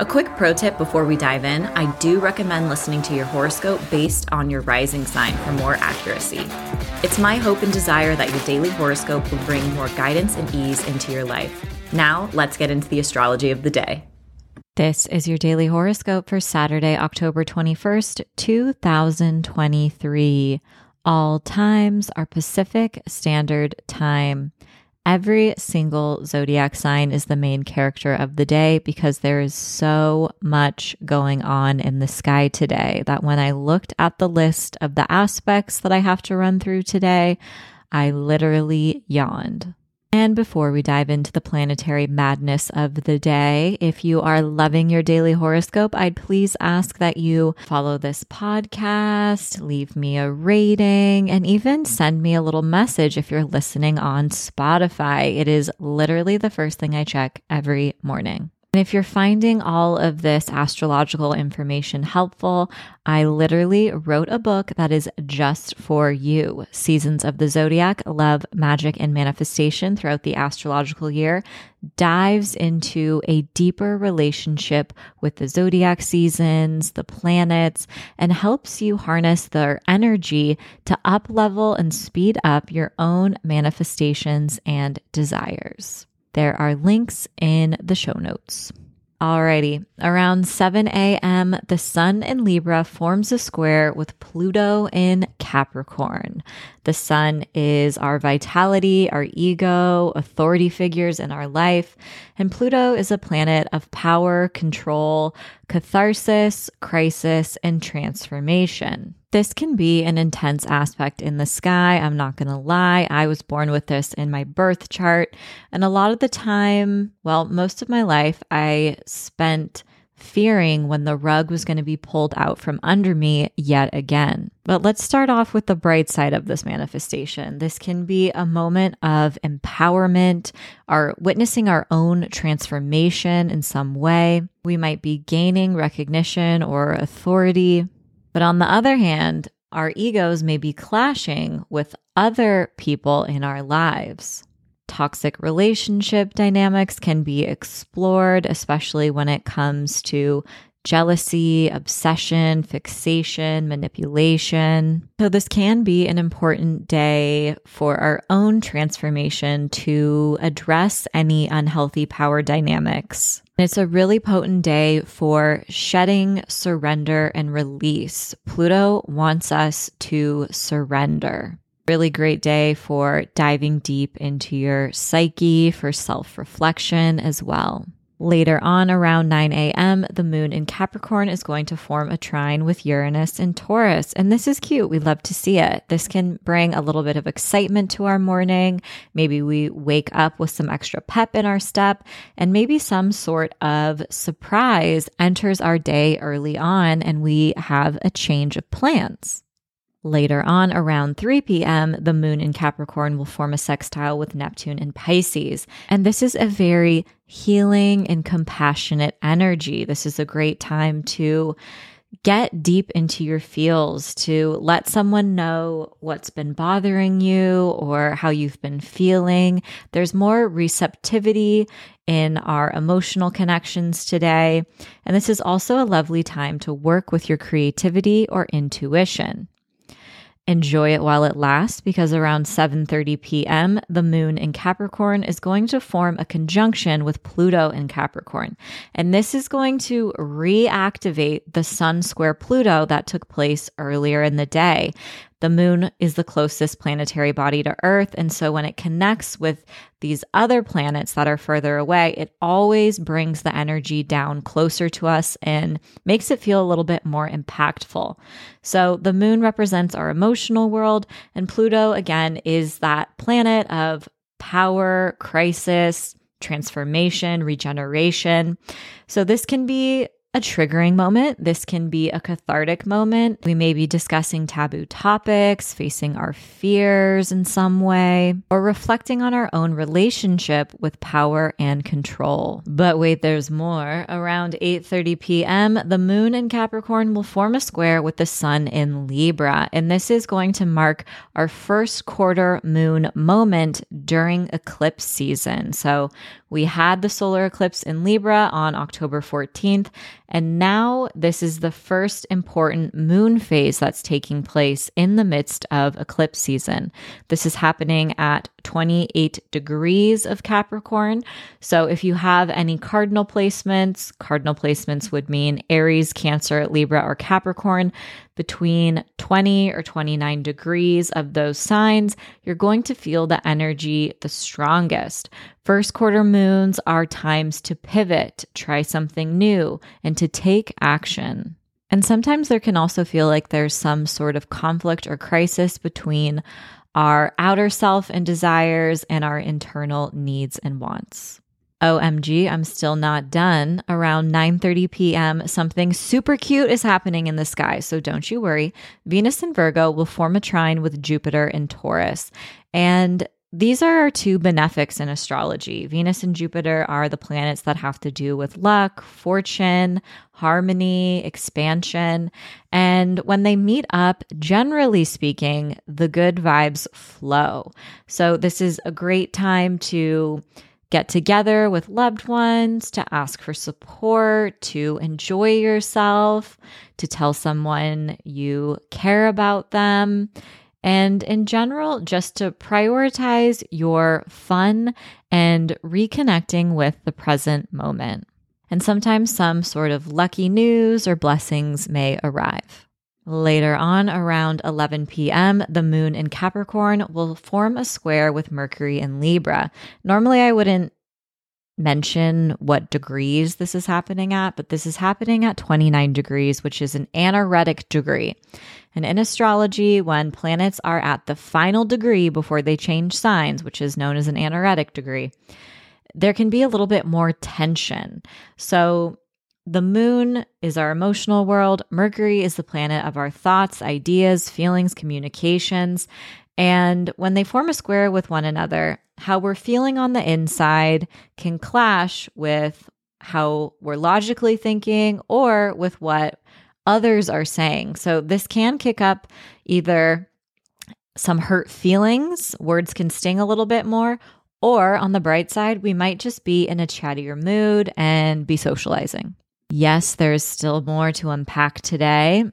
A quick pro tip before we dive in I do recommend listening to your horoscope based on your rising sign for more accuracy. It's my hope and desire that your daily horoscope will bring more guidance and ease into your life. Now, let's get into the astrology of the day. This is your daily horoscope for Saturday, October 21st, 2023. All times are Pacific Standard Time. Every single zodiac sign is the main character of the day because there is so much going on in the sky today that when I looked at the list of the aspects that I have to run through today, I literally yawned. And before we dive into the planetary madness of the day, if you are loving your daily horoscope, I'd please ask that you follow this podcast, leave me a rating, and even send me a little message if you're listening on Spotify. It is literally the first thing I check every morning. And if you're finding all of this astrological information helpful, I literally wrote a book that is just for you Seasons of the Zodiac, Love, Magick, and Manifestation throughout the astrological year. Dives into a deeper relationship with the zodiac seasons, the planets, and helps you harness their energy to up level and speed up your own manifestations and desires. There are links in the show notes. Alrighty, around 7 a.m., the Sun in Libra forms a square with Pluto in Capricorn. The Sun is our vitality, our ego, authority figures in our life, and Pluto is a planet of power, control, catharsis, crisis, and transformation. This can be an intense aspect in the sky. I'm not going to lie. I was born with this in my birth chart. And a lot of the time, well, most of my life, I spent fearing when the rug was going to be pulled out from under me yet again. But let's start off with the bright side of this manifestation. This can be a moment of empowerment, our witnessing our own transformation in some way. We might be gaining recognition or authority. But on the other hand, our egos may be clashing with other people in our lives. Toxic relationship dynamics can be explored, especially when it comes to jealousy, obsession, fixation, manipulation. So, this can be an important day for our own transformation to address any unhealthy power dynamics. It's a really potent day for shedding, surrender, and release. Pluto wants us to surrender. Really great day for diving deep into your psyche, for self reflection as well. Later on, around 9 a.m., the moon in Capricorn is going to form a trine with Uranus in Taurus. And this is cute. We love to see it. This can bring a little bit of excitement to our morning. Maybe we wake up with some extra pep in our step, and maybe some sort of surprise enters our day early on, and we have a change of plans. Later on, around 3 p.m., the moon in Capricorn will form a sextile with Neptune in Pisces. And this is a very healing and compassionate energy. This is a great time to get deep into your feels, to let someone know what's been bothering you or how you've been feeling. There's more receptivity in our emotional connections today. And this is also a lovely time to work with your creativity or intuition enjoy it while it lasts because around 7:30 p.m. the moon in Capricorn is going to form a conjunction with Pluto in Capricorn. And this is going to reactivate the sun square Pluto that took place earlier in the day. The moon is the closest planetary body to Earth. And so when it connects with these other planets that are further away, it always brings the energy down closer to us and makes it feel a little bit more impactful. So the moon represents our emotional world, and Pluto, again, is that planet of power, crisis, transformation, regeneration. So this can be a triggering moment. This can be a cathartic moment. We may be discussing taboo topics, facing our fears in some way, or reflecting on our own relationship with power and control. But wait, there's more. Around 8:30 p.m., the moon in Capricorn will form a square with the sun in Libra, and this is going to mark our first quarter moon moment during eclipse season. So, we had the solar eclipse in Libra on October 14th, and now this is the first important moon phase that's taking place in the midst of eclipse season. This is happening at 28 degrees of Capricorn. So if you have any cardinal placements, cardinal placements would mean Aries, Cancer, Libra, or Capricorn between 20 or 29 degrees of those signs, you're going to feel the energy the strongest. First quarter moons are times to pivot, try something new, and to take action. And sometimes there can also feel like there's some sort of conflict or crisis between our outer self and desires and our internal needs and wants. OMG, I'm still not done. Around 9:30 p.m., something super cute is happening in the sky, so don't you worry. Venus and Virgo will form a trine with Jupiter and Taurus. And these are our two benefics in astrology. Venus and Jupiter are the planets that have to do with luck, fortune, harmony, expansion. And when they meet up, generally speaking, the good vibes flow. So, this is a great time to get together with loved ones, to ask for support, to enjoy yourself, to tell someone you care about them. And in general, just to prioritize your fun and reconnecting with the present moment. And sometimes some sort of lucky news or blessings may arrive. Later on, around 11 p.m., the moon in Capricorn will form a square with Mercury in Libra. Normally, I wouldn't mention what degrees this is happening at, but this is happening at 29 degrees, which is an anaretic degree. And in astrology, when planets are at the final degree before they change signs, which is known as an anaretic degree, there can be a little bit more tension. So, the moon is our emotional world. Mercury is the planet of our thoughts, ideas, feelings, communications. And when they form a square with one another, how we're feeling on the inside can clash with how we're logically thinking or with what others are saying. So this can kick up either some hurt feelings, words can sting a little bit more, or on the bright side, we might just be in a chattier mood and be socializing. Yes, there's still more to unpack today.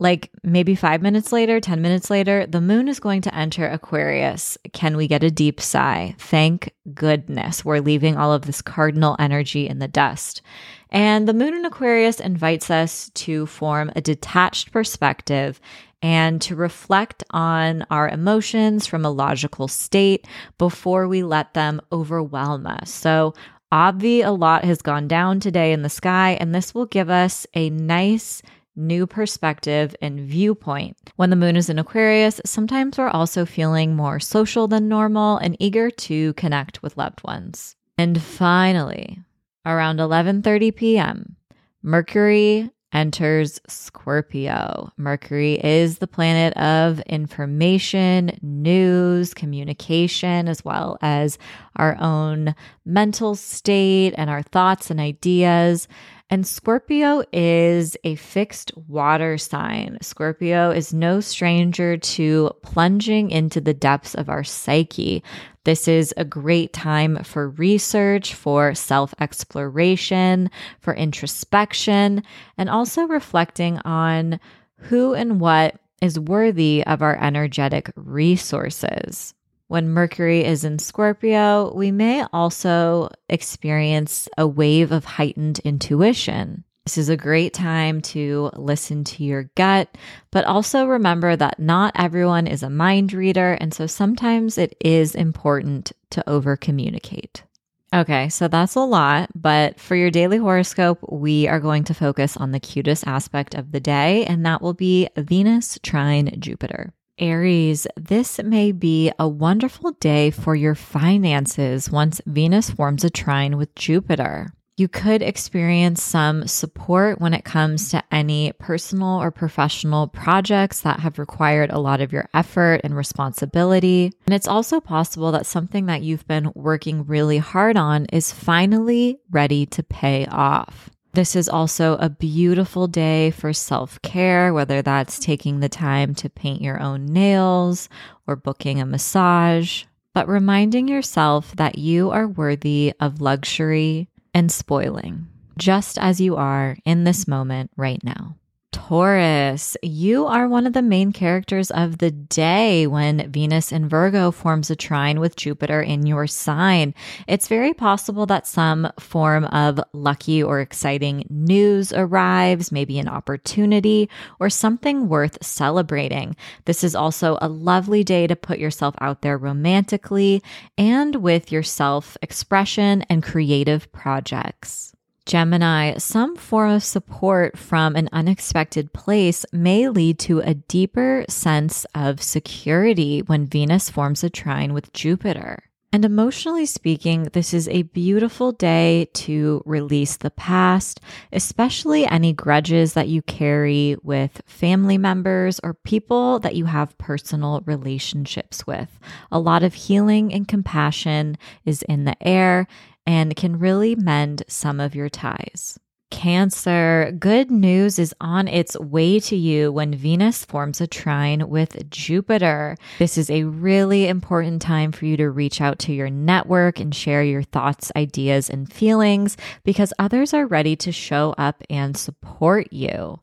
Like maybe five minutes later, 10 minutes later, the moon is going to enter Aquarius. Can we get a deep sigh? Thank goodness we're leaving all of this cardinal energy in the dust. And the moon in Aquarius invites us to form a detached perspective and to reflect on our emotions from a logical state before we let them overwhelm us. So, obvi, a lot has gone down today in the sky, and this will give us a nice new perspective and viewpoint. When the moon is in Aquarius, sometimes we're also feeling more social than normal and eager to connect with loved ones. And finally, around 11:30 p.m., Mercury enters Scorpio. Mercury is the planet of information, news, communication, as well as our own mental state and our thoughts and ideas. And Scorpio is a fixed water sign. Scorpio is no stranger to plunging into the depths of our psyche. This is a great time for research, for self exploration, for introspection, and also reflecting on who and what is worthy of our energetic resources. When Mercury is in Scorpio, we may also experience a wave of heightened intuition. This is a great time to listen to your gut, but also remember that not everyone is a mind reader. And so sometimes it is important to over communicate. Okay, so that's a lot, but for your daily horoscope, we are going to focus on the cutest aspect of the day, and that will be Venus trine Jupiter. Aries, this may be a wonderful day for your finances once Venus forms a trine with Jupiter. You could experience some support when it comes to any personal or professional projects that have required a lot of your effort and responsibility. And it's also possible that something that you've been working really hard on is finally ready to pay off. This is also a beautiful day for self care, whether that's taking the time to paint your own nails or booking a massage, but reminding yourself that you are worthy of luxury and spoiling, just as you are in this moment right now. Taurus, you are one of the main characters of the day when Venus in Virgo forms a trine with Jupiter in your sign. It's very possible that some form of lucky or exciting news arrives, maybe an opportunity or something worth celebrating. This is also a lovely day to put yourself out there romantically and with your self expression and creative projects. Gemini, some form of support from an unexpected place may lead to a deeper sense of security when Venus forms a trine with Jupiter. And emotionally speaking, this is a beautiful day to release the past, especially any grudges that you carry with family members or people that you have personal relationships with. A lot of healing and compassion is in the air, and can really mend some of your ties. Cancer, good news is on its way to you when Venus forms a trine with Jupiter. This is a really important time for you to reach out to your network and share your thoughts, ideas, and feelings because others are ready to show up and support you.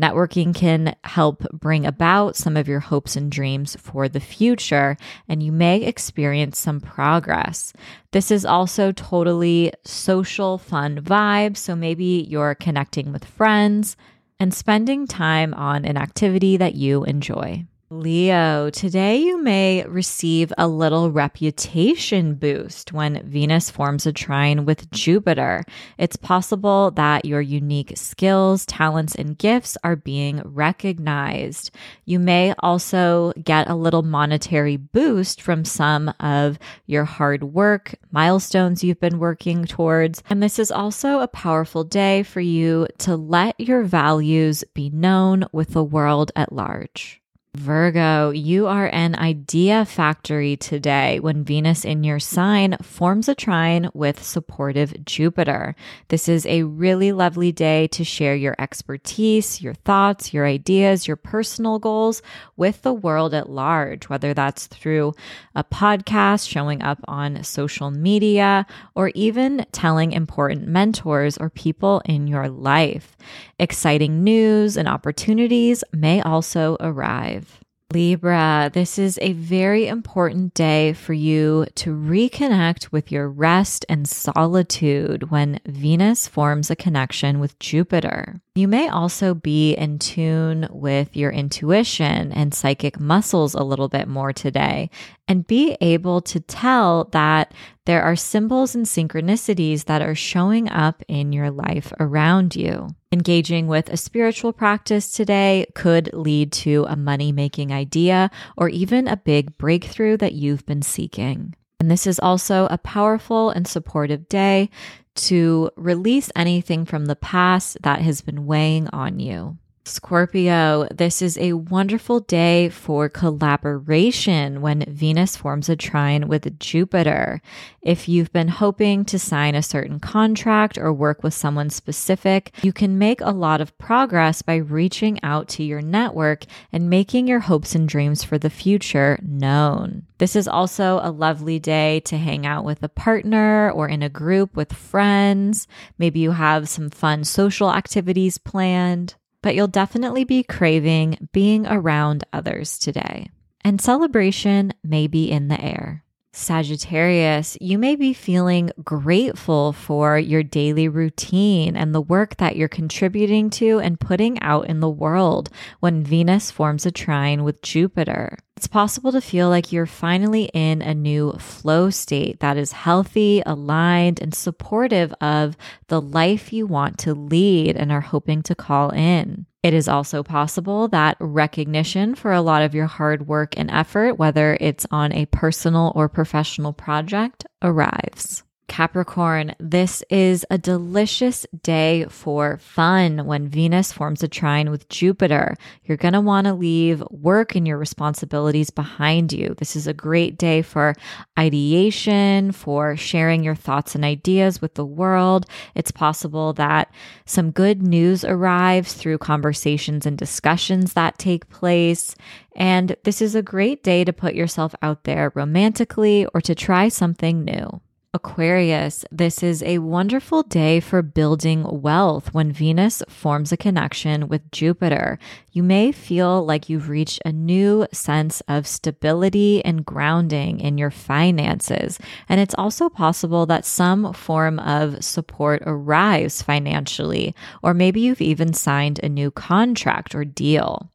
Networking can help bring about some of your hopes and dreams for the future, and you may experience some progress. This is also totally social, fun vibe. So maybe you're connecting with friends and spending time on an activity that you enjoy. Leo, today you may receive a little reputation boost when Venus forms a trine with Jupiter. It's possible that your unique skills, talents, and gifts are being recognized. You may also get a little monetary boost from some of your hard work, milestones you've been working towards. And this is also a powerful day for you to let your values be known with the world at large. Virgo, you are an idea factory today when Venus in your sign forms a trine with supportive Jupiter. This is a really lovely day to share your expertise, your thoughts, your ideas, your personal goals with the world at large, whether that's through a podcast, showing up on social media, or even telling important mentors or people in your life. Exciting news and opportunities may also arrive. Libra, this is a very important day for you to reconnect with your rest and solitude when Venus forms a connection with Jupiter. You may also be in tune with your intuition and psychic muscles a little bit more today and be able to tell that there are symbols and synchronicities that are showing up in your life around you. Engaging with a spiritual practice today could lead to a money making idea or even a big breakthrough that you've been seeking. And this is also a powerful and supportive day to release anything from the past that has been weighing on you. Scorpio, this is a wonderful day for collaboration when Venus forms a trine with Jupiter. If you've been hoping to sign a certain contract or work with someone specific, you can make a lot of progress by reaching out to your network and making your hopes and dreams for the future known. This is also a lovely day to hang out with a partner or in a group with friends. Maybe you have some fun social activities planned but you'll definitely be craving being around others today. And celebration may be in the air. Sagittarius, you may be feeling grateful for your daily routine and the work that you're contributing to and putting out in the world when Venus forms a trine with Jupiter. It's possible to feel like you're finally in a new flow state that is healthy, aligned, and supportive of the life you want to lead and are hoping to call in. It is also possible that recognition for a lot of your hard work and effort, whether it's on a personal or professional project, arrives. Capricorn, this is a delicious day for fun when Venus forms a trine with Jupiter. You're going to want to leave work and your responsibilities behind you. This is a great day for ideation, for sharing your thoughts and ideas with the world. It's possible that some good news arrives through conversations and discussions that take place. And this is a great day to put yourself out there romantically or to try something new. Aquarius, this is a wonderful day for building wealth when Venus forms a connection with Jupiter. You may feel like you've reached a new sense of stability and grounding in your finances. And it's also possible that some form of support arrives financially, or maybe you've even signed a new contract or deal.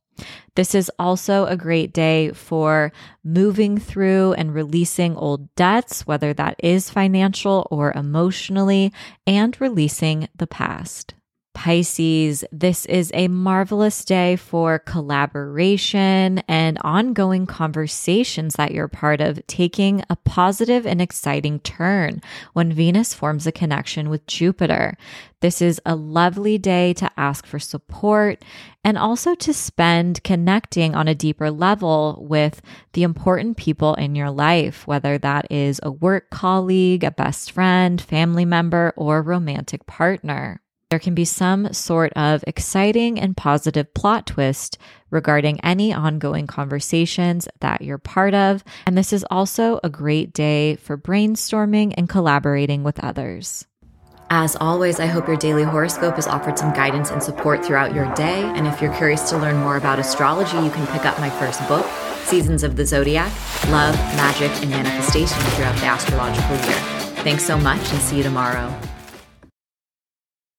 This is also a great day for moving through and releasing old debts, whether that is financial or emotionally, and releasing the past. Pisces, this is a marvelous day for collaboration and ongoing conversations that you're part of, taking a positive and exciting turn when Venus forms a connection with Jupiter. This is a lovely day to ask for support and also to spend connecting on a deeper level with the important people in your life, whether that is a work colleague, a best friend, family member, or romantic partner there can be some sort of exciting and positive plot twist regarding any ongoing conversations that you're part of. And this is also a great day for brainstorming and collaborating with others. As always, I hope your daily horoscope has offered some guidance and support throughout your day. And if you're curious to learn more about astrology, you can pick up my first book, Seasons of the Zodiac Love, Magick, and Manifestation throughout the astrological year. Thanks so much and see you tomorrow.